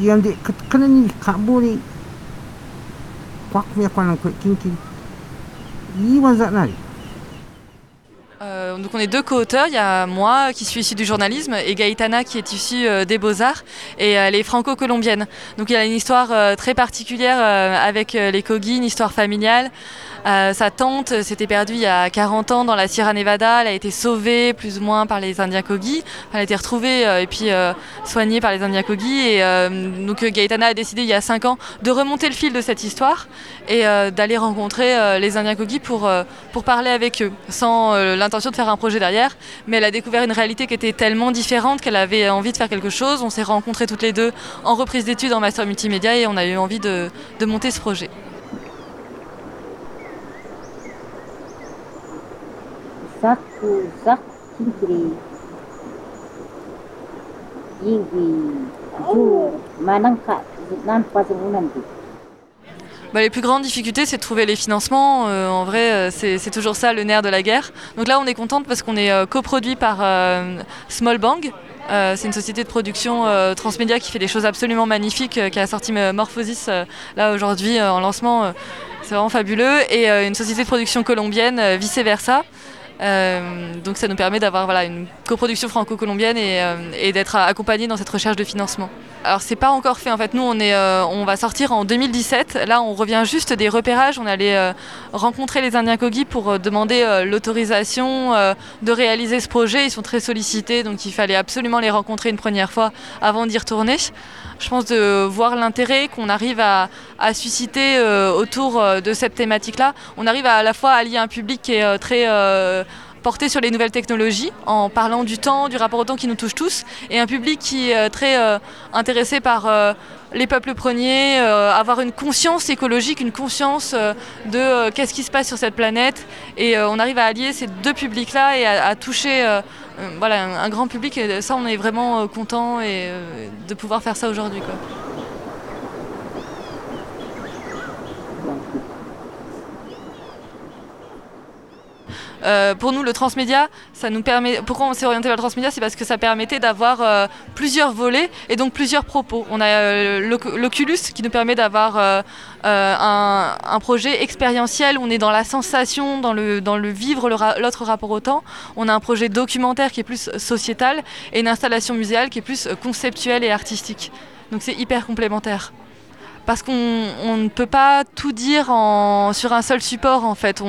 yang di kena ni kabur ni kuak punya kuan kuat kinki ini zat nari Euh, donc on est deux co-auteurs, il y a moi qui suis issue du journalisme et Gaëtana qui est issue euh, des beaux-arts. Et elle est franco-colombienne. Donc il y a une histoire euh, très particulière euh, avec euh, les Kogi, une histoire familiale. Euh, sa tante s'était perdue il y a 40 ans dans la Sierra Nevada, elle a été sauvée plus ou moins par les Indiens Kogi, elle a été retrouvée euh, et puis euh, soignée par les Indiens Kogi et euh, donc euh, Gaëtana a décidé il y a 5 ans de remonter le fil de cette histoire et euh, d'aller rencontrer euh, les Indiens Kogi pour, euh, pour parler avec eux sans euh, de faire un projet derrière mais elle a découvert une réalité qui était tellement différente qu'elle avait envie de faire quelque chose. On s'est rencontrés toutes les deux en reprise d'études en master multimédia et on a eu envie de, de monter ce projet. Bah, les plus grandes difficultés, c'est de trouver les financements. Euh, en vrai, euh, c'est toujours ça le nerf de la guerre. Donc là, on est contente parce qu'on est euh, coproduit par Small Bang. C'est une société de production transmédia qui fait des choses absolument magnifiques, qui a sorti Morphosis là aujourd'hui en lancement. c'est vraiment fabuleux. Et une société de production colombienne, vice versa. Euh, donc ça nous permet d'avoir voilà, une coproduction franco-colombienne et, euh, et d'être accompagnés dans cette recherche de financement. Alors c'est pas encore fait en fait. Nous on est, euh, on va sortir en 2017. Là on revient juste des repérages. On allait rencontrer les Indiens Kogi pour demander l'autorisation de réaliser ce projet. Ils sont très sollicités donc il fallait absolument les rencontrer une première fois avant d'y retourner. Je pense de voir l'intérêt qu'on arrive à, à susciter autour de cette thématique-là. On arrive à, à la fois à allier un public qui est très porté sur les nouvelles technologies, en parlant du temps, du rapport au temps qui nous touche tous, et un public qui est euh, très euh, intéressé par euh, les peuples premiers, avoir une conscience écologique, une conscience de qu'est-ce qui se passe sur cette planète. Et on arrive à allier ces deux publics-là et à, toucher un, grand public. Et ça, on est vraiment content de pouvoir faire ça aujourd'hui. Euh, pour nous, le transmédia, ça nous permet. Pourquoi on s'est orienté vers le transmédia C'est parce que ça permettait d'avoir euh, plusieurs volets et donc plusieurs propos. On a euh, l'Oc- l'Oculus qui nous permet d'avoir un, projet expérientiel. On est dans la sensation, dans le, vivre l'autre rapport au temps. On a un projet documentaire qui est plus sociétal et une installation muséale qui est plus conceptuelle et artistique. Donc c'est hyper complémentaire parce qu'on on ne peut pas tout dire sur un seul support en fait.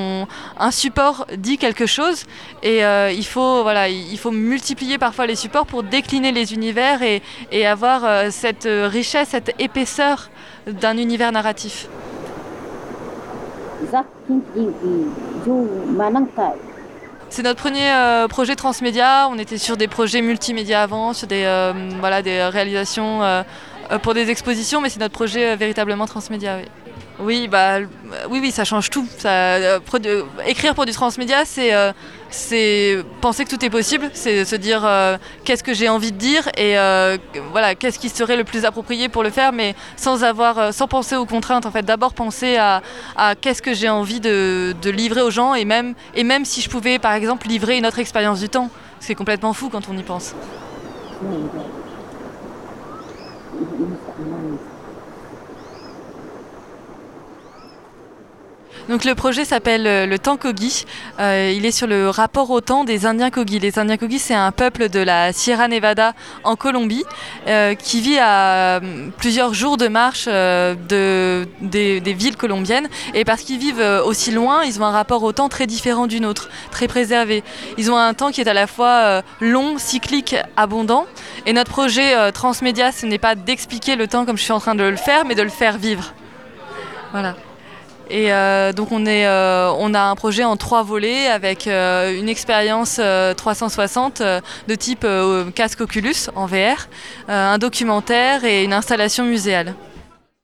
Un support dit quelque chose et euh, il, faut, voilà, il faut multiplier parfois les supports pour décliner les univers et, avoir euh, cette euh, richesse, cette épaisseur d'un univers narratif. C'est notre premier projet transmédia. On était sur des projets multimédia avant, sur des, voilà, des réalisations pour des expositions, mais c'est notre projet euh, véritablement transmédia. Oui. Oui, bah, euh, oui, oui, ça change tout. Ça, euh, produ- écrire pour du transmédia, c'est euh, c'est penser que tout est possible, c'est se dire euh, qu'est-ce que j'ai envie de dire et euh, voilà qu'est-ce qui serait le plus approprié pour le faire, mais sans avoir, euh, sans penser aux contraintes. En fait, d'abord penser à, à qu'est-ce que j'ai envie de, de livrer aux gens et même et même si je pouvais, par exemple, livrer une autre expérience du temps, c'est complètement fou quand on y pense. и, и, и, Donc le projet s'appelle euh, le temps Kogi. Euh, il est sur le rapport au temps des Indiens Kogi. Les Indiens Kogi, c'est un peuple de la Sierra Nevada en Colombie euh, qui vit à plusieurs jours de marche de, des, villes colombiennes. Et parce qu'ils vivent aussi loin, ils ont un rapport au temps très différent du nôtre, très préservé. Ils ont un temps qui est à la fois long, cyclique, abondant. Et notre projet Transmédia, ce n'est pas d'expliquer le temps comme je suis en train de le faire, mais de le faire vivre. Voilà. Et euh, donc euh, on a un projet en trois volets avec euh, une expérience euh, 360 euh, de type casque Oculus en VR, un documentaire et une installation muséale.